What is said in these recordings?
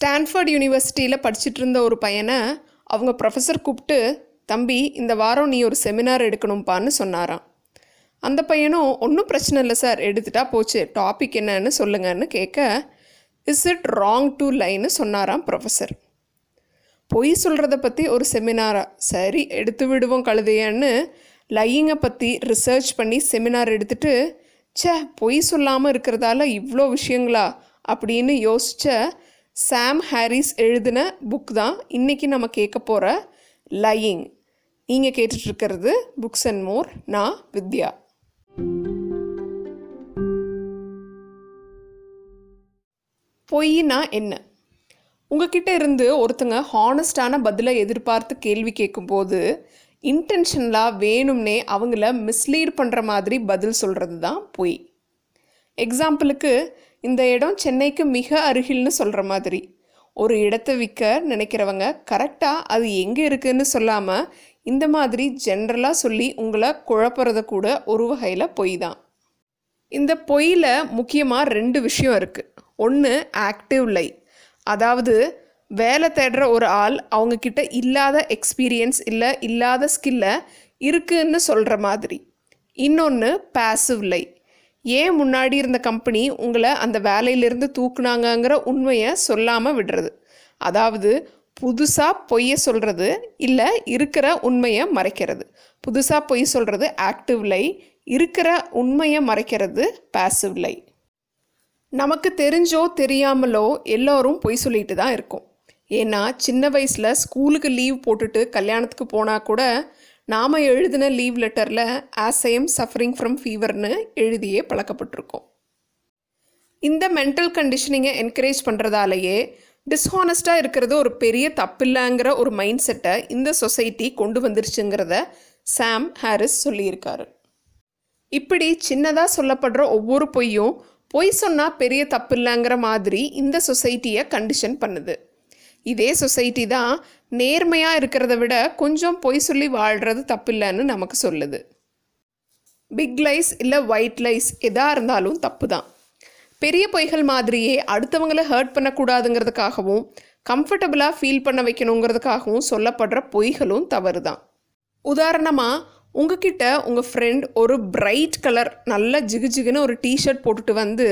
Stanford யூனிவர்சிட்டியில் படிச்சுட்டு இருந்த ஒரு பையனை அவங்க ப்ரொஃபஸர் கூப்பிட்டு தம்பி இந்த வாரம் நீ ஒரு செமினார் எடுக்கணும்ப்பான்னு சொன்னாராம். அந்த பையனும் ஒன்றும் பிரச்சனை இல்லை சார் எடுத்துட்டா போச்சு டாபிக் என்னன்னு சொல்லுங்கன்னு கேட்க இஸ் இட் ராங் டு லைன்னு சொன்னாராம் ப்ரொஃபஸர் பொய் சொல்கிறத பற்றி ஒரு செமினாரா சரி எடுத்து விடுவோம் கழுதையன்னு லையிங்கை பற்றி ரிசர்ச் பண்ணி செமினார் எடுத்துட்டு ச்சே பொய் சொல்லாமல் இருக்கிறதால இவ்வளோ விஷயங்களா? அப்படின்னு யோசித்த சாம் ஹாரிஸ் எழுதின புக் தான் இன்றைக்கி நம்ம கேட்க போகிற லையிங் நீங்கள் கேட்டுட்ருக்கிறது புக்ஸ் அண்ட் மோர் நான் வித்யா. பொய்னா என்ன? உங்ககிட்ட இருந்து ஒருத்தங்க ஹானஸ்டான பதிலை எதிர்பார்த்து கேள்வி கேட்கும்போது இன்டென்ஷனலாக வேணும்னே அவங்கள மிஸ்லீட் பண்ணுற மாதிரி பதில் சொல்கிறது தான் பொய். எக்ஸாம்பிளுக்கு இந்த இடம் சென்னைக்கு மிக அருகில்னு சொல்கிற மாதிரி. ஒரு இடத்தை விற்க நினைக்கிறவங்க கரெக்டாக அது எங்கே இருக்குதுன்னு சொல்லாமல் இந்த மாதிரி ஜென்ரலாக சொல்லி உங்களை குழப்புறத கூட ஒரு வகையில் பொய் தான். இந்த பொய்யில் முக்கியமாக ரெண்டு விஷயம் இருக்குது ஒன்று ஆக்டிவ் லை அதாவது வேலை தேடுற ஒரு ஆள் அவங்கக்கிட்ட இல்லாத எக்ஸ்பீரியன்ஸ் இல்லை இல்லாத ஸ்கில்லை இருக்குதுன்னு சொல்கிற மாதிரி. இன்னொன்று பேசிவ் லை ஏன் முன்னாடி இருந்த கம்பெனி உங்களை அந்த வேலையிலிருந்து தூக்குனாங்கங்கிற உண்மையை சொல்லாமல் விடுறது? அதாவது புதுசாக பொய்யை சொல்கிறது இல்லை இருக்கிற உண்மையை மறைக்கிறது. புதுசாக பொய் சொல்கிறது ஆக்டிவ் லை இருக்கிற உண்மையை மறைக்கிறது பேசிவ் லை. நமக்கு தெரிஞ்சோ தெரியாமலோ எல்லோரும் பொய் சொல்லிட்டு தான் இருக்கோம். ஏன்னா சின்ன வயசில் ஸ்கூலுக்கு லீவ் போட்டுட்டு கல்யாணத்துக்கு போனால் கூட நாம் எழுதின லீவ் லெட்டரில் as I am suffering from ஃபீவர்னு எழுதியே பழக்கப்பட்டிருக்கோம். இந்த மென்டல் கண்டிஷனிங்கை என்கரேஜ் பண்ணுறதாலேயே டிஸ்ஹானஸ்டாக இருக்கிறது ஒரு பெரிய தப்பில்லைங்கிற ஒரு மைண்ட் செட்டை இந்த சொசைட்டி கொண்டு வந்துருச்சுங்கிறத சாம் ஹாரிஸ் சொல்லியிருக்காரு. இப்படி சின்னதாக சொல்லப்படுற ஒவ்வொரு பொய்யும் பொய் சொன்னால் பெரிய தப்பில்லைங்கிற மாதிரி இந்த சொசைட்டியை கண்டிஷன் பண்ணுது. இதே சொசைட்டி தான் நேர்மையாக இருக்கிறத விட கொஞ்சம் பொய் சொல்லி வாழ்கிறது தப்பில்லைன்னு நமக்கு சொல்லுது. பிக் லைஸ் இல்லை ஒயிட் லைஸ் எதாக இருந்தாலும் தப்பு தான் பெரிய பொய்கள் மாதிரியே அடுத்தவங்களை ஹர்ட் பண்ணக்கூடாதுங்கிறதுக்காகவும் கம்ஃபர்டபுளாக ஃபீல் பண்ண வைக்கணுங்கிறதுக்காகவும் சொல்லப்படுற பொய்களும் தவறு தான் உதாரணமாக உங்ககிட்ட உங்கள் ஃப்ரெண்ட் ஒரு பிரைட் கலர் நல்ல ஜிகு ஜிகுன்னு ஒரு டிஷர்ட் போட்டுட்டு வந்து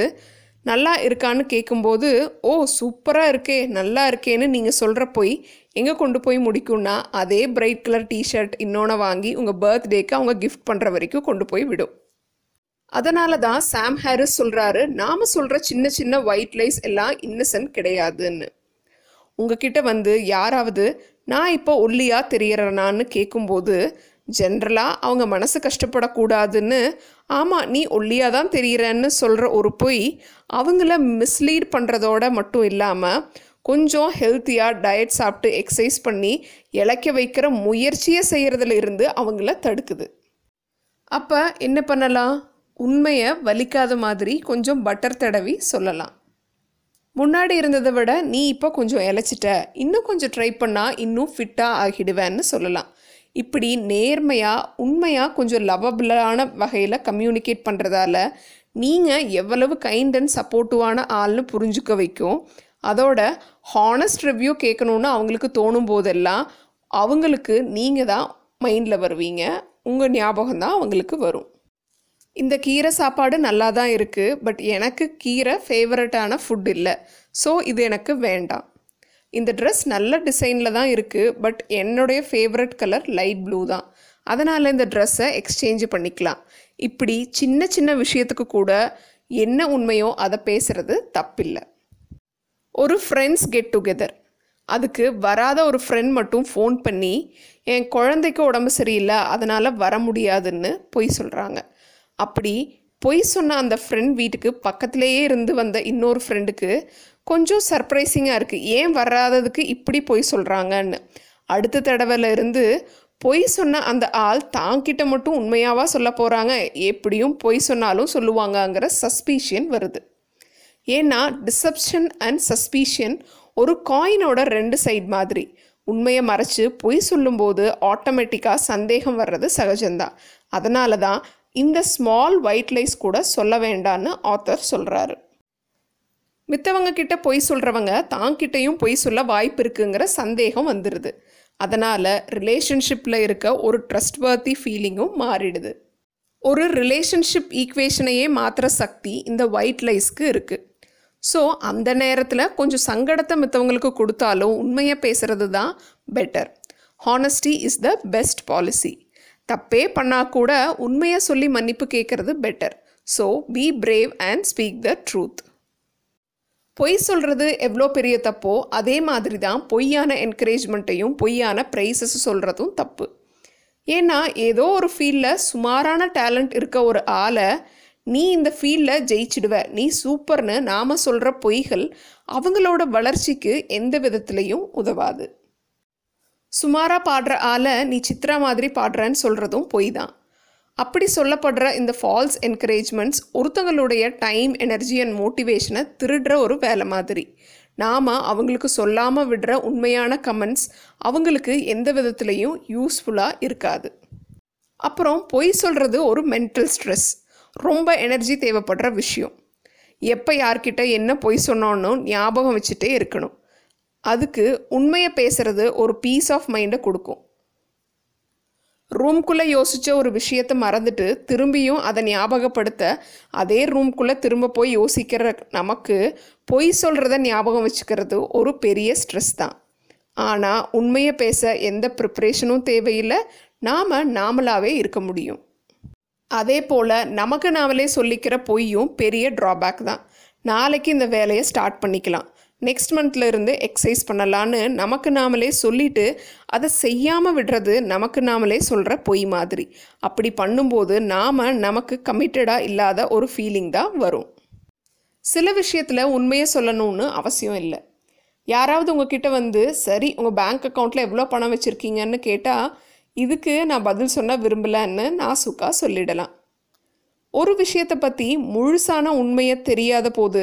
நல்லா இருக்கான்னு கேட்கும்போது ஓ சூப்பராக இருக்கே நல்லா இருக்கேன்னு நீங்கள் சொல்கிற போய் எங்கே கொண்டு போய் முடிக்கும்னா அதே பிரைட் கலர் டிஷர்ட் இன்னொன்று வாங்கி உங்கள் பர்த்டேக்கு அவங்க கிஃப்ட் பண்ணுற வரைக்கும் கொண்டு போய் விடும். அதனால தான் சாம் ஹாரிஸ் சொல்கிறாரு நாம் சொல்கிற சின்ன சின்ன ஒயிட் லைஸ் எல்லாம் இன்னசென்ட் கிடையாதுன்னு. உங்ககிட்ட வந்து யாராவது நான் இப்போ ஒல்லியாக தெரியறனான்னு கேட்கும்போது ஜென்ரலாக அவங்க மனசு கஷ்டப்படக்கூடாதுன்னு ஆமாம் நீ ஒல்லியாக தான் தெரிகிறன்னு சொல்கிற ஒரு பொய் அவங்கள மிஸ்லீட் பண்ணுறதோட மட்டும் இல்லாமல் கொஞ்சம் ஹெல்த்தியாக டயட் சாப்பிட்டு எக்ஸசைஸ் பண்ணி இழைக்க வைக்கிற முயற்சியை செய்கிறதுல இருந்து அவங்கள தடுக்குது. அப்போ என்ன பண்ணலாம்? உண்மையை வலிக்காத மாதிரி கொஞ்சம் பட்டர் தடவி சொல்லலாம். முன்னாடி இருந்ததை விட நீ இப்போ கொஞ்சம் இழைச்சிட்ட இன்னும் கொஞ்சம் ட்ரை பண்ணால் இன்னும் ஃபிட்டாக ஆகிடுவேன்னு சொல்லலாம். இப்படி நேர்மையாக உண்மையாக கொஞ்சம் லவபிளான வகையில் கம்யூனிகேட் பண்ணுறதால நீங்கள் எவ்வளவு கைண்ட் அண்ட் சப்போர்ட்டிவான ஆள்னு புரிஞ்சுக்க வைக்கும். அதோட ஹானஸ்ட் ரிவ்யூ கேட்கணுன்னு அவங்களுக்கு தோணும் போதெல்லாம் அவங்களுக்கு நீங்கள் தான் மைண்டில் வருவீங்க. உங்கள் ஞாபகம் தான் அவங்களுக்கு வரும். இந்த கீரை சாப்பாடு நல்லா தான் இருக்குது பட் எனக்கு கீரை ஃபேவரட்டான ஃபுட் இல்லை. ஸோ இது எனக்கு வேண்டாம். இந்த ட்ரெஸ் நல்ல டிசைனில் தான் இருக்குது பட் என்னுடைய ஃபேவரட் கலர் லைட் ப்ளூ தான். அதனால் இந்த ட்ரெஸ்ஸை எக்ஸ்சேஞ்ச் பண்ணிக்கலாம். இப்படி சின்ன சின்ன விஷயத்துக்கு கூட என்ன உண்மையோ அதை பேசுகிறது தப்பில்லை. ஒரு ஃப்ரெண்ட்ஸ் கெட் டுகெதர் அதுக்கு வராத ஒரு ஃப்ரெண்ட் மட்டும் ஃபோன் பண்ணி என் குழந்தைக்கு உடம்பு சரியில்லை அதனால் வர முடியாதுன்னு பொய் சொல்கிறாங்க அப்படி பொய் சொன்ன அந்த ஃப்ரெண்ட் வீட்டுக்கு பக்கத்திலேயே இருந்து வந்த இன்னொரு ஃப்ரெண்டுக்கு கொஞ்சம் சர்ப்ரைசிங்காக இருக்குது ஏன் வராததுக்கு இப்படி பொய் சொல்கிறாங்கன்னு அடுத்த தடவையில் இருந்து பொய் சொன்ன அந்த ஆள் தாங்கிட்ட மட்டும் உண்மையாவா சொல்ல போகிறாங்க எப்படியும் பொய் சொன்னாலும் சொல்லுவாங்கங்கிற சஸ்பீஷியன் வருது. ஏன்னா டிசப்ஷன் அண்ட் சஸ்பீஷியன் ஒரு காயினோட ரெண்டு சைட் மாதிரி. உண்மையை மறைச்சு பொய் சொல்லும்போது ஆட்டோமேட்டிக்காக சந்தேகம் வர்றது சகஜம்தான். அதனால தான் இந்த ஸ்மால் ஒயிட் லைஸ் கூட சொல்ல வேண்டான்னு ஆத்தர் சொல்கிறாரு மித்தவங்க கிட்ட பொய் சொல்கிறவங்க தாங்கிட்டையும் பொய் சொல்ல வாய்ப்பு இருக்குங்கிற சந்தேகம் வந்துடுது அதனால் ரிலேஷன்ஷிப்பில் இருக்க ஒரு ட்ரஸ்ட்வர்த்தி ஃபீலிங்கும் மாறிடுது. ஒரு ரிலேஷன்ஷிப் ஈக்குவேஷனையே மாற்றுற சக்தி இந்த ஒயிட் லைஸ்க்கு இருக்குது ஸோ அந்த நேரத்தில் கொஞ்சம் சங்கடத்தை மித்தவங்களுக்கு கொடுத்தாலும் உண்மையை பேசுகிறது தான் better honesty is the best policy தப்பே பண்ணால் கூட உண்மையை சொல்லி மன்னிப்பு கேட்குறது better so be brave and speak the truth பொய் சொல்கிறது எவ்வளோ பெரிய தப்போ அதே மாதிரி தான் பொய்யான என்கரேஜ்மெண்ட்டையும் பொய்யான ப்ரைஸஸ் சொல்கிறதும் தப்பு. ஏன்னா ஏதோ ஒரு ஃபீல்டில் சுமாரான டேலண்ட் இருக்க ஒரு ஆளை நீ இந்த ஃபீல்டில் ஜெயிச்சிடுவ. நீ சூப்பர்னு நாம் சொல்கிற பொய்கள் அவங்களோட வளர்ச்சிக்கு எந்த விதத்துலேயும் உதவாது. சுமாராக பாடுற ஆளை நீ சித்ரா மாதிரி பாடுறேன்னு சொல்கிறதும் பொய் தான் அப்படி சொல்லப்படுற இந்த ஃபால்ஸ் என்கரேஜ்மெண்ட்ஸ் ஒருத்தங்களுடைய டைம் எனர்ஜி அண்ட் மோட்டிவேஷனை திருடுற ஒரு வேலை மாதிரி. நாம் அவங்களுக்கு சொல்லாமல் விடுற உண்மையான கமெண்ட்ஸ் அவங்களுக்கு எந்த விதத்துலேயும் யூஸ்ஃபுல்லாக இருக்காது. அப்புறம் பொய் சொல்கிறது ஒரு மென்டல் ஸ்ட்ரெஸ் ரொம்ப எனர்ஜி தேவைப்படுற விஷயம். எப்போ யார்கிட்ட என்ன பொய் சொன்னோன்னு ஞாபகம் வச்சுட்டே இருக்கணும். அதுக்கு உண்மையை பேசுகிறது ஒரு பீஸ் ஆஃப் மைண்டை கொடுக்கும். ரூம்குள்ளே யோசித்த ஒரு விஷயத்தை மறந்துட்டு திரும்பியும் அதை ஞாபகப்படுத்த அதே ரூம்குள்ளே திரும்ப போய் யோசிக்கிற நமக்கு பொய் சொல்கிறத ஞாபகம் வச்சுக்கிறது ஒரு பெரிய ஸ்ட்ரெஸ் தான். ஆனால் உண்மையை பேச எந்த ப்ரிப்ரேஷனும் தேவையில்லை. நாம் நாமளாகவே இருக்க முடியும். அதே போல் நமக்கு நாமளே சொல்லிக்கிற பொய்யும் பெரிய ட்ராபேக் தான். நாளைக்கு இந்த வேலையை ஸ்டார்ட் பண்ணிக்கலாம். நெக்ஸ்ட் மந்த்ல இருந்து எக்ஸசைஸ் பண்ணலான்னு நமக்கு நாமளே சொல்லிட்டு அதை செய்யாமல் விடுறது நமக்கு நாமளே சொல்கிற பொய் மாதிரி. அப்படி பண்ணும்போது நாம் நமக்கு கமிட்டடாக இல்லாத ஒரு ஃபீலிங் தான் வரும். சில விஷயத்தில் உண்மையை சொல்லணும்னு அவசியம் இல்லை. யாராவது உங்ககிட்ட வந்து சரி உங்கள் பேங்க் அக்கௌண்ட்டில் எவ்வளோ பணம் வச்சுருக்கீங்கன்னு கேட்டால் இதுக்கு நான் பதில் சொன்ன விரும்பலைன்னு நான் சுக்கா சொல்லிடலாம். ஒரு விஷயத்தை பற்றி முழுசான உண்மையை தெரியாத போது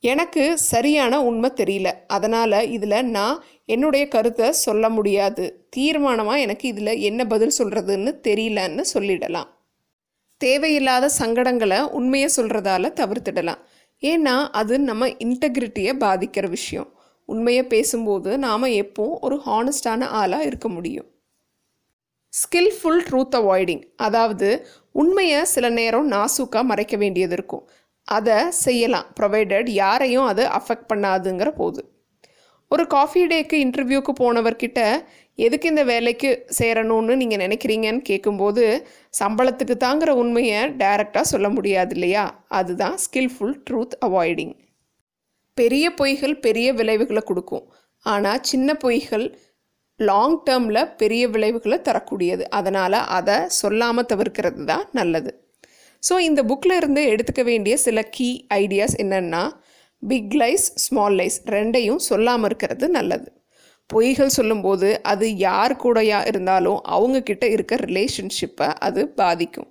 எனக்கு சரியான உண்மை தெரியல. அதனால் இதில் நான் என்னுடைய கருத்தை சொல்ல முடியாது. தீர்மானமாக எனக்கு இதில் என்ன பதில் சொல்கிறதுன்னு தெரியலன்னு சொல்லிடலாம். தேவையில்லாத சங்கடங்களை உண்மையை சொல்கிறதால தவிர்த்திடலாம். ஏன்னா அது நம்ம இன்டெகிரிட்டியை பாதிக்கிற விஷயம். உண்மையை பேசும்போது நாம் எப்பவும் ஒரு ஹானஸ்டான ஆளாக இருக்க முடியும்? ஸ்கில்ஃபுல் ட்ரூத் அவாய்டிங் அதாவது உண்மையை சில நேரம் நாசூக்காக மறைக்க வேண்டியது இருக்கும். அதை செய்யலாம். ப்ரொவைடட் யாரையும் அது அஃபெக்ட் பண்ணாதுங்கிற போது. ஒரு காஃபி டேக்கு இன்டர்வியூக்கு போனவர்கிட்ட எதுக்கு இந்த வேலைக்கு சேரணும்னு நீங்கள் நினைக்கிறீங்கன்னு கேட்கும்போது சம்பளத்துக்கு தாங்கிற உண்மையை டைரெக்டாக சொல்ல முடியாது இல்லையா? அதுதான் ஸ்கில்ஃபுல் ட்ரூத் அவாய்டிங் பெரிய பொய்கள் பெரிய விளைவுகளை கொடுக்கும். ஆனால் சின்ன பொய்கள் லாங் டேர்மில் பெரிய விளைவுகளை தரக்கூடியது. அதனால் அதை சொல்லாமல் தவிர்க்கிறது தான் நல்லது. ஸோ இந்த புக்கில் இருந்து எடுத்துக்க வேண்டிய சில கீ ஐடியாஸ் என்னென்னா பிக் லைஸ் ஸ்மால் லைஸ் ரெண்டையும் சொல்லாமல் இருக்கிறது நல்லது. பொய்கள் சொல்லும்போது அது யார் கூடயா இருந்தாலும் அவங்கக்கிட்ட இருக்க ரிலேஷன்ஷிப்பை அது பாதிக்கும்.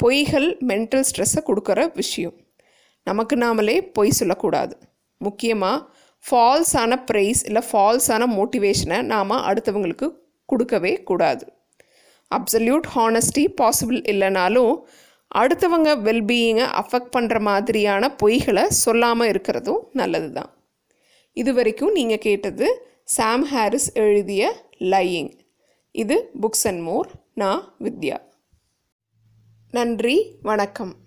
பொய்கள் மென்டல் ஸ்ட்ரெஸ்ஸை கொடுக்குற விஷயம். நமக்கு நாமளே பொய் சொல்லக்கூடாது. முக்கியமாக ஃபால்ஸான ப்ரைஸ் இல்லை ஃபால்ஸான மோட்டிவேஷனை நாம் அடுத்தவங்களுக்கு கொடுக்கவே கூடாது. அப்சல்யூட் ஹானஸ்டி பாசிபிள் இல்லைனாலும் அடுத்தவங்க வெல்பீயிங்கை அஃபெக்ட் பண்ணுற மாதிரியான பொய்களை சொல்லாமல் இருக்கிறதும் நல்லது தான் இது வரைக்கும் நீங்கள் கேட்டது சாம் ஹாரிஸ் எழுதிய லையிங் இது புக்ஸ் அண்ட் மோர் நான் வித்யா. நன்றி வணக்கம்.